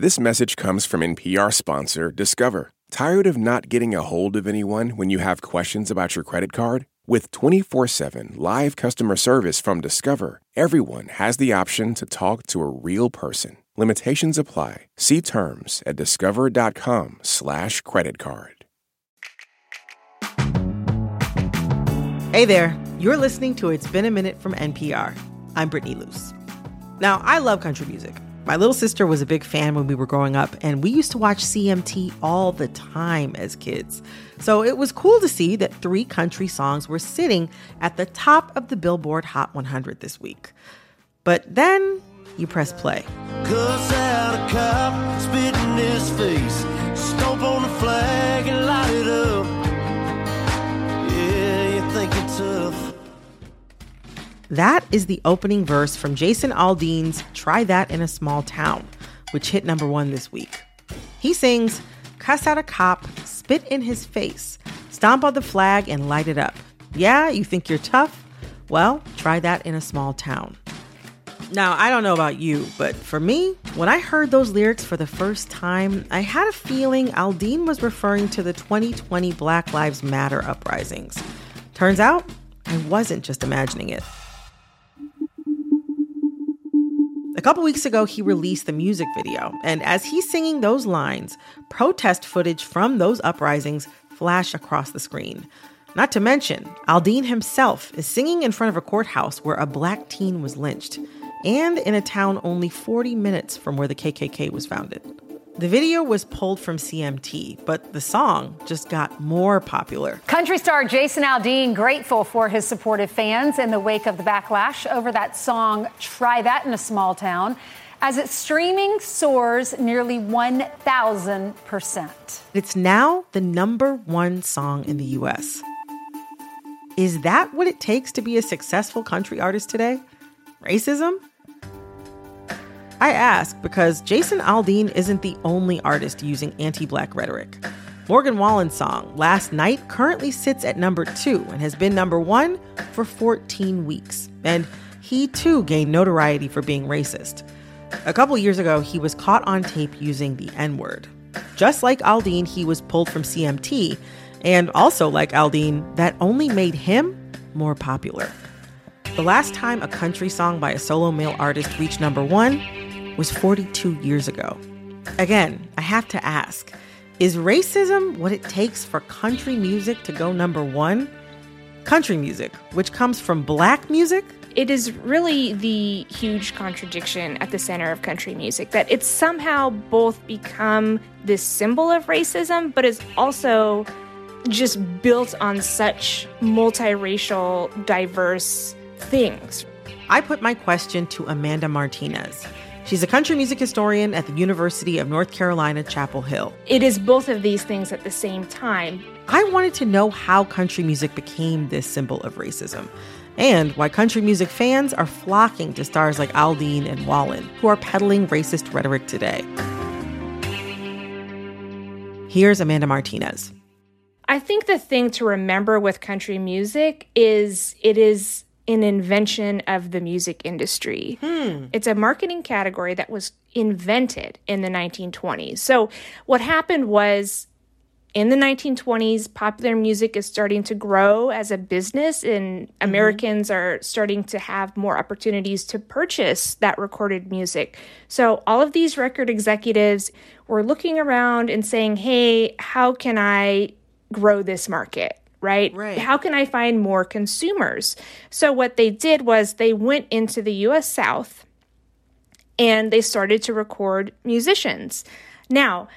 This message comes from NPR sponsor Discover. Tired of not getting a hold of anyone when you have questions about your credit card? With 24 7 live customer service from Discover, everyone has the option to talk to a real person. Limitations apply. See terms at discover.com/slash credit card. Hey there, you're listening to It's Been a Minute from NPR. I'm Brittany Luce. Now, I love country music. My little sister was a big fan when we were growing up, and we used to watch CMT all the time as kids. So it was cool to see that three country songs were sitting at the top of the Billboard Hot 100 this week. But then you press play. Cuss out a cop, spit in his face, stomp on the flag and That is the opening verse from Jason Aldean's Try That in a Small Town, which hit number one this week. He sings, Cuss out a cop, spit in his face, stomp on the flag, and light it up. Yeah, you think you're tough? Well, try that in a small town. Now, I don't know about you, but for me, when I heard those lyrics for the first time, I had a feeling Aldean was referring to the 2020 Black Lives Matter uprisings. Turns out, I wasn't just imagining it. Couple weeks ago, he released the music video, and as he's singing those lines, protest footage from those uprisings flash across the screen. Not to mention, Aldean himself is singing in front of a courthouse where a black teen was lynched, and in a town only 40 minutes from where the KKK was founded. The video was pulled from CMT, but the song just got more popular. Country star Jason Aldean grateful for his supportive fans in the wake of the backlash over that song Try That in a Small Town as its streaming soars nearly 1,000%. It's now the number one song in the US. Is that what it takes to be a successful country artist today? Racism? I ask because Jason Aldean isn't the only artist using anti black rhetoric. Morgan Wallen's song, Last Night, currently sits at number two and has been number one for 14 weeks. And he too gained notoriety for being racist. A couple years ago, he was caught on tape using the N word. Just like Aldean, he was pulled from CMT, and also like Aldean, that only made him more popular. The last time a country song by a solo male artist reached number one was 42 years ago. Again, I have to ask is racism what it takes for country music to go number one? Country music, which comes from black music? It is really the huge contradiction at the center of country music that it's somehow both become this symbol of racism, but is also just built on such multiracial, diverse things. I put my question to Amanda Martinez. She's a country music historian at the University of North Carolina, Chapel Hill. It is both of these things at the same time. I wanted to know how country music became this symbol of racism and why country music fans are flocking to stars like Aldean and Wallen, who are peddling racist rhetoric today. Here's Amanda Martinez. I think the thing to remember with country music is it is an invention of the music industry. Hmm. It's a marketing category that was invented in the 1920s. So, what happened was in the 1920s, popular music is starting to grow as a business, and Americans are starting to have more opportunities to purchase that recorded music. So, all of these record executives were looking around and saying, Hey, how can I grow this market? Right? Right. How can I find more consumers? So what they did was they went into the US South and they started to record musicians. Now,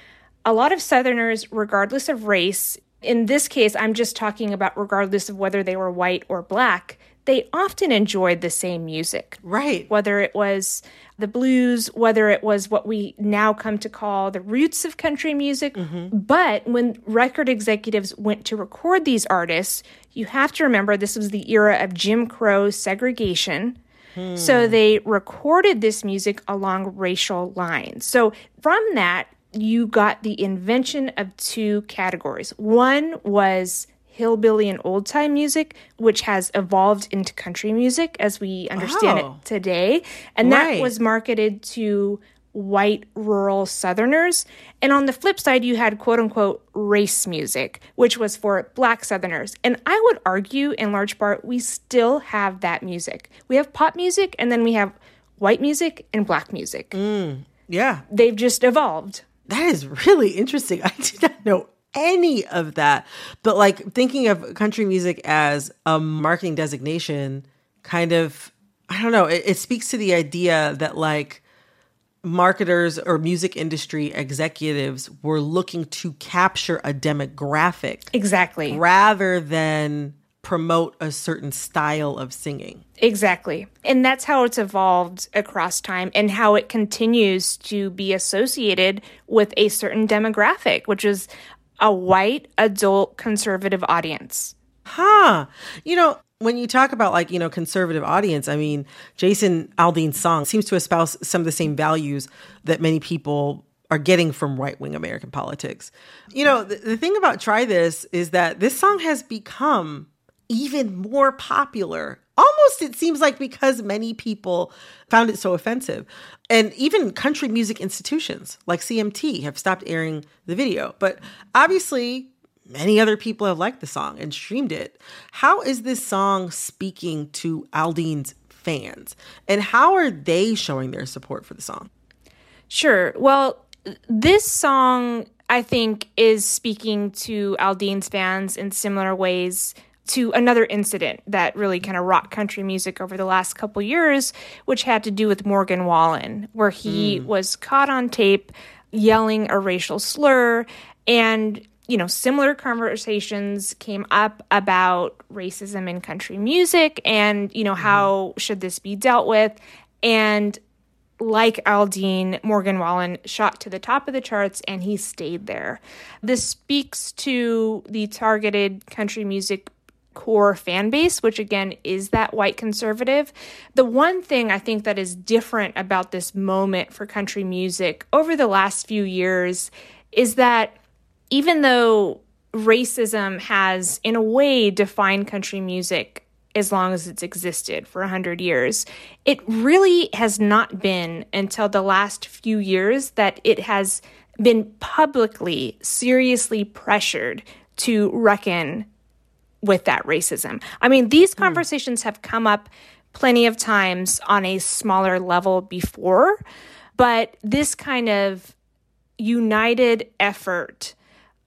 a lot of Southerners, regardless of race, in this case, I'm just talking about regardless of whether they were white or black, they often enjoyed the same music. Right. Whether it was the blues, whether it was what we now come to call the roots of country music. Mm-hmm. But when record executives went to record these artists, you have to remember this was the era of Jim Crow segregation. Hmm. So they recorded this music along racial lines. So from that, you got the invention of two categories. One was hillbilly and old time music, which has evolved into country music as we understand Oh. it today. And Right. that was marketed to white rural Southerners. And on the flip side, you had quote unquote race music, which was for black Southerners. And I would argue, in large part, we still have that music. We have pop music, and then we have white music and black music. Mm, yeah. They've just evolved. That is really interesting. I did not know any of that. But like thinking of country music as a marketing designation kind of I don't know, it, it speaks to the idea that like marketers or music industry executives were looking to capture a demographic Exactly. rather than promote a certain style of singing. Exactly. And that's how it's evolved across time and how it continues to be associated with a certain demographic, which is a white adult conservative audience. Huh. You know, when you talk about like, you know, conservative audience, I mean, Jason Aldean's song seems to espouse some of the same values that many people are getting from right wing American politics. You know, the, the thing about Try This is that this song has become even more popular. Almost, it seems like because many people found it so offensive. And even country music institutions like CMT have stopped airing the video. But obviously, many other people have liked the song and streamed it. How is this song speaking to Aldean's fans? And how are they showing their support for the song? Sure. Well, this song, I think, is speaking to Aldean's fans in similar ways to another incident that really kind of rocked country music over the last couple years, which had to do with Morgan Wallen, where he hmm. was caught on tape yelling a racial slur and you know, similar conversations came up about racism in country music and, you know, hmm. how should this be dealt with? And like Aldean, Morgan Wallen shot to the top of the charts and he stayed there. This speaks to the targeted country music core fan base, which again is that white conservative. The one thing I think that is different about this moment for country music over the last few years is that even though racism has, in a way, defined country music as long as it's existed for 100 years, it really has not been until the last few years that it has been publicly, seriously pressured to reckon with that racism. I mean, these hmm. conversations have come up plenty of times on a smaller level before, but this kind of united effort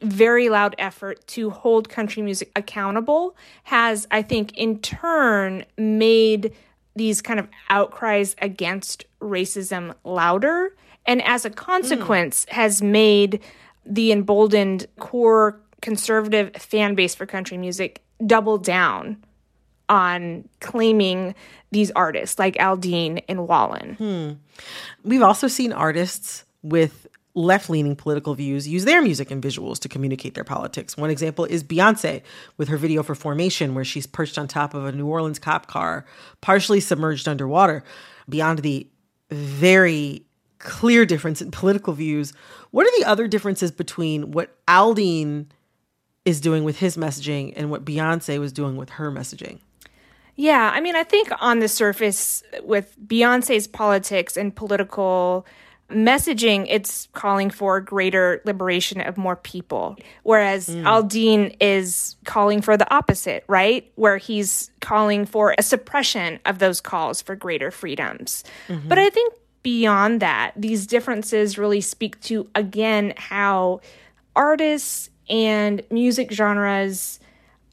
very loud effort to hold country music accountable has, I think, in turn made these kind of outcries against racism louder. And as a consequence, hmm. has made the emboldened core conservative fan base for country music double down on claiming these artists like Aldean and Wallen. Hmm. We've also seen artists with left leaning political views use their music and visuals to communicate their politics. One example is Beyonce with her video for Formation, where she's perched on top of a New Orleans cop car, partially submerged underwater. Beyond the very clear difference in political views, what are the other differences between what Aldean is doing with his messaging and what Beyonce was doing with her messaging? Yeah, I mean, I think on the surface, with Beyonce's politics and political messaging, it's calling for greater liberation of more people. Whereas mm. Aldean is calling for the opposite, right? Where he's calling for a suppression of those calls for greater freedoms. Mm-hmm. But I think beyond that, these differences really speak to, again, how artists and music genres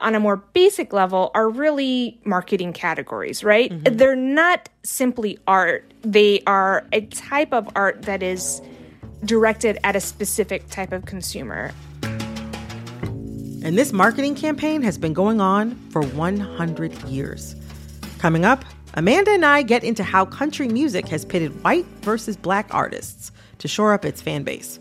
on a more basic level are really marketing categories, right? Mm-hmm. They're not simply art. They are a type of art that is directed at a specific type of consumer. And this marketing campaign has been going on for 100 years. Coming up, Amanda and I get into how country music has pitted white versus black artists to shore up its fan base.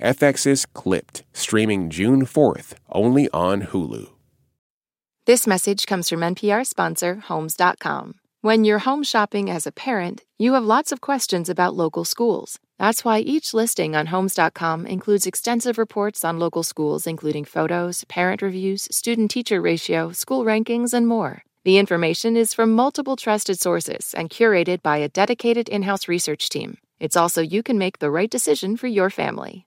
FX's Clipped, streaming June 4th, only on Hulu. This message comes from NPR sponsor Homes.com. When you're home shopping as a parent, you have lots of questions about local schools. That's why each listing on Homes.com includes extensive reports on local schools, including photos, parent reviews, student teacher ratio, school rankings, and more. The information is from multiple trusted sources and curated by a dedicated in house research team. It's also you can make the right decision for your family.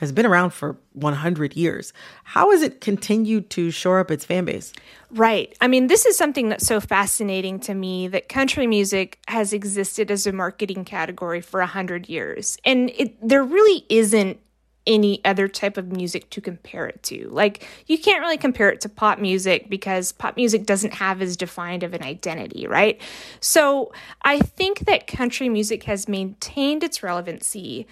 has been around for 100 years. How has it continued to shore up its fan base? Right. I mean, this is something that's so fascinating to me that country music has existed as a marketing category for 100 years. And it, there really isn't any other type of music to compare it to. Like, you can't really compare it to pop music because pop music doesn't have as defined of an identity, right? So, I think that country music has maintained its relevancy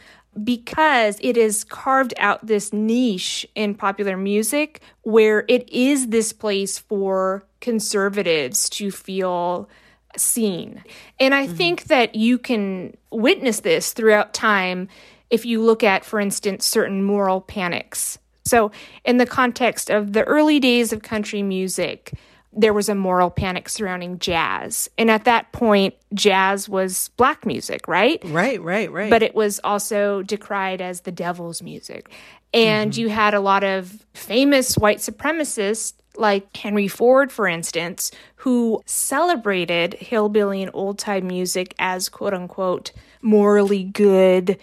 because it has carved out this niche in popular music where it is this place for conservatives to feel seen. And I mm-hmm. think that you can witness this throughout time if you look at, for instance, certain moral panics. So, in the context of the early days of country music, there was a moral panic surrounding jazz. And at that point, jazz was black music, right? Right, right, right. But it was also decried as the devil's music. And mm-hmm. you had a lot of famous white supremacists like Henry Ford, for instance, who celebrated hillbilly and old time music as quote unquote morally good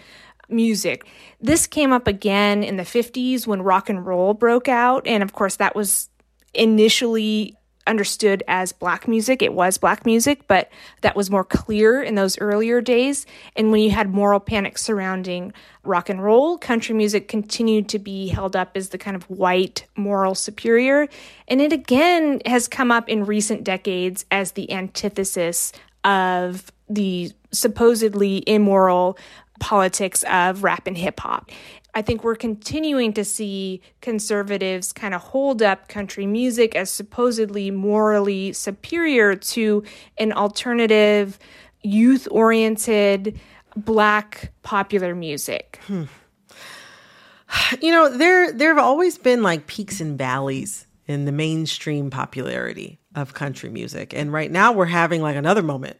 music. This came up again in the 50s when rock and roll broke out. And of course, that was initially understood as black music. It was black music, but that was more clear in those earlier days. And when you had moral panic surrounding rock and roll, country music continued to be held up as the kind of white moral superior. And it again has come up in recent decades as the antithesis of the supposedly immoral politics of rap and hip hop. I think we're continuing to see conservatives kind of hold up country music as supposedly morally superior to an alternative, youth oriented, black popular music. Hmm. You know, there there have always been like peaks and valleys in the mainstream popularity of country music. And right now we're having like another moment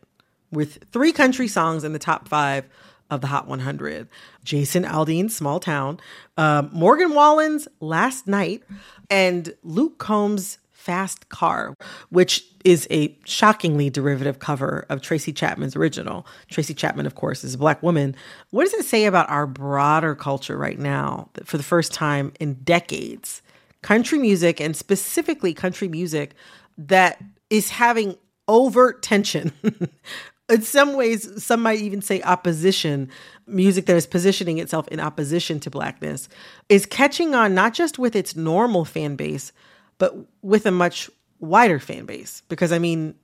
with three country songs in the top 5 of the Hot 100. Jason Aldean's Small Town, uh, Morgan Wallen's Last Night, and Luke Combs' Fast Car, which is a shockingly derivative cover of Tracy Chapman's original. Tracy Chapman, of course, is a black woman. What does it say about our broader culture right now that for the first time in decades, country music and specifically country music that is having overt tension in some ways, some might even say opposition, music that is positioning itself in opposition to blackness, is catching on not just with its normal fan base, but with a much wider fan base. Because, I mean,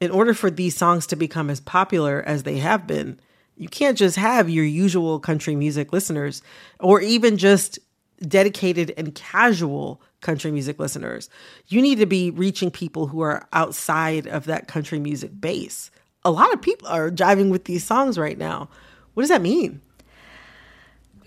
in order for these songs to become as popular as they have been, you can't just have your usual country music listeners or even just dedicated and casual country music listeners. You need to be reaching people who are outside of that country music base a lot of people are jiving with these songs right now. What does that mean?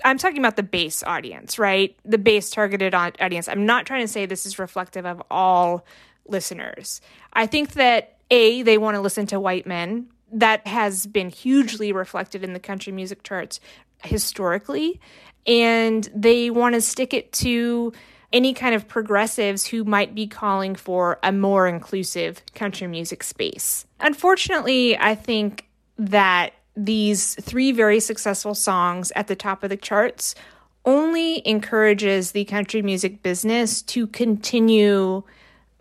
I'm talking about the base audience, right? The base targeted audience. I'm not trying to say this is reflective of all listeners. I think that A, they want to listen to white men. That has been hugely reflected in the country music charts historically. And they want to stick it to any kind of progressives who might be calling for a more inclusive country music space. Unfortunately, I think that these three very successful songs at the top of the charts only encourages the country music business to continue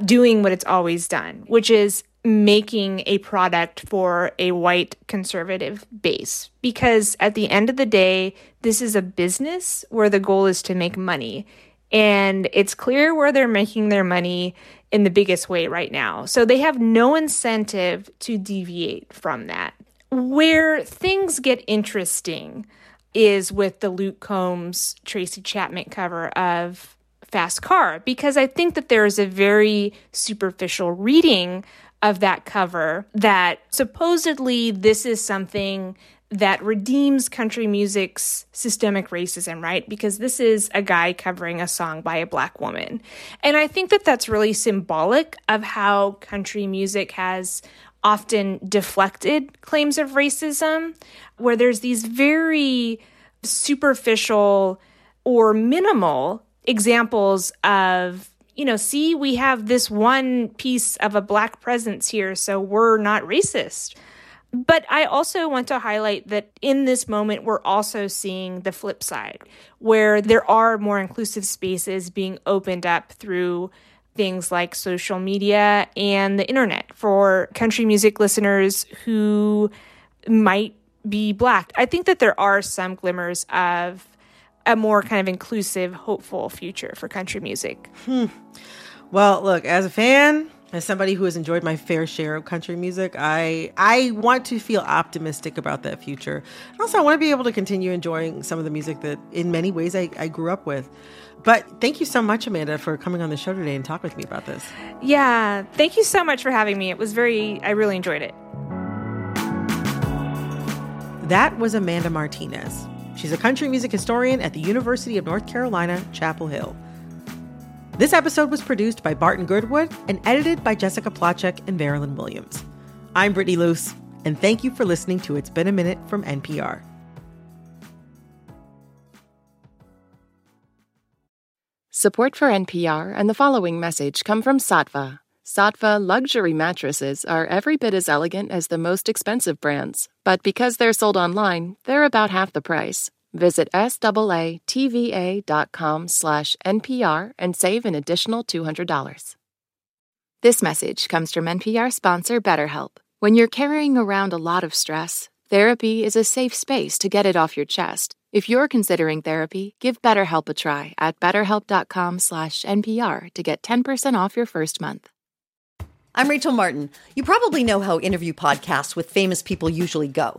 doing what it's always done, which is making a product for a white conservative base because at the end of the day, this is a business where the goal is to make money. And it's clear where they're making their money in the biggest way right now. So they have no incentive to deviate from that. Where things get interesting is with the Luke Combs Tracy Chapman cover of Fast Car, because I think that there is a very superficial reading of that cover that supposedly this is something that redeems country music's systemic racism, right? Because this is a guy covering a song by a black woman. And I think that that's really symbolic of how country music has often deflected claims of racism, where there's these very superficial or minimal examples of you know, see, we have this one piece of a black presence here, so we're not racist. But I also want to highlight that in this moment, we're also seeing the flip side, where there are more inclusive spaces being opened up through things like social media and the internet for country music listeners who might be black. I think that there are some glimmers of a more kind of inclusive, hopeful future for country music. Hmm. Well, look, as a fan, as somebody who has enjoyed my fair share of country music, I I want to feel optimistic about that future. Also, I want to be able to continue enjoying some of the music that, in many ways, I, I grew up with. But thank you so much, Amanda, for coming on the show today and talk with me about this. Yeah, thank you so much for having me. It was very, I really enjoyed it. That was Amanda Martinez. She's a country music historian at the University of North Carolina, Chapel Hill. This episode was produced by Barton Girdwood and edited by Jessica Placzek and Marilyn Williams. I'm Brittany Luce, and thank you for listening to It's Been a Minute from NPR. Support for NPR and the following message come from Saatva. Saatva luxury mattresses are every bit as elegant as the most expensive brands, but because they're sold online, they're about half the price. Visit SAATVA.com slash NPR and save an additional $200. This message comes from NPR sponsor BetterHelp. When you're carrying around a lot of stress, therapy is a safe space to get it off your chest. If you're considering therapy, give BetterHelp a try at betterhelp.com slash NPR to get 10% off your first month. I'm Rachel Martin. You probably know how interview podcasts with famous people usually go.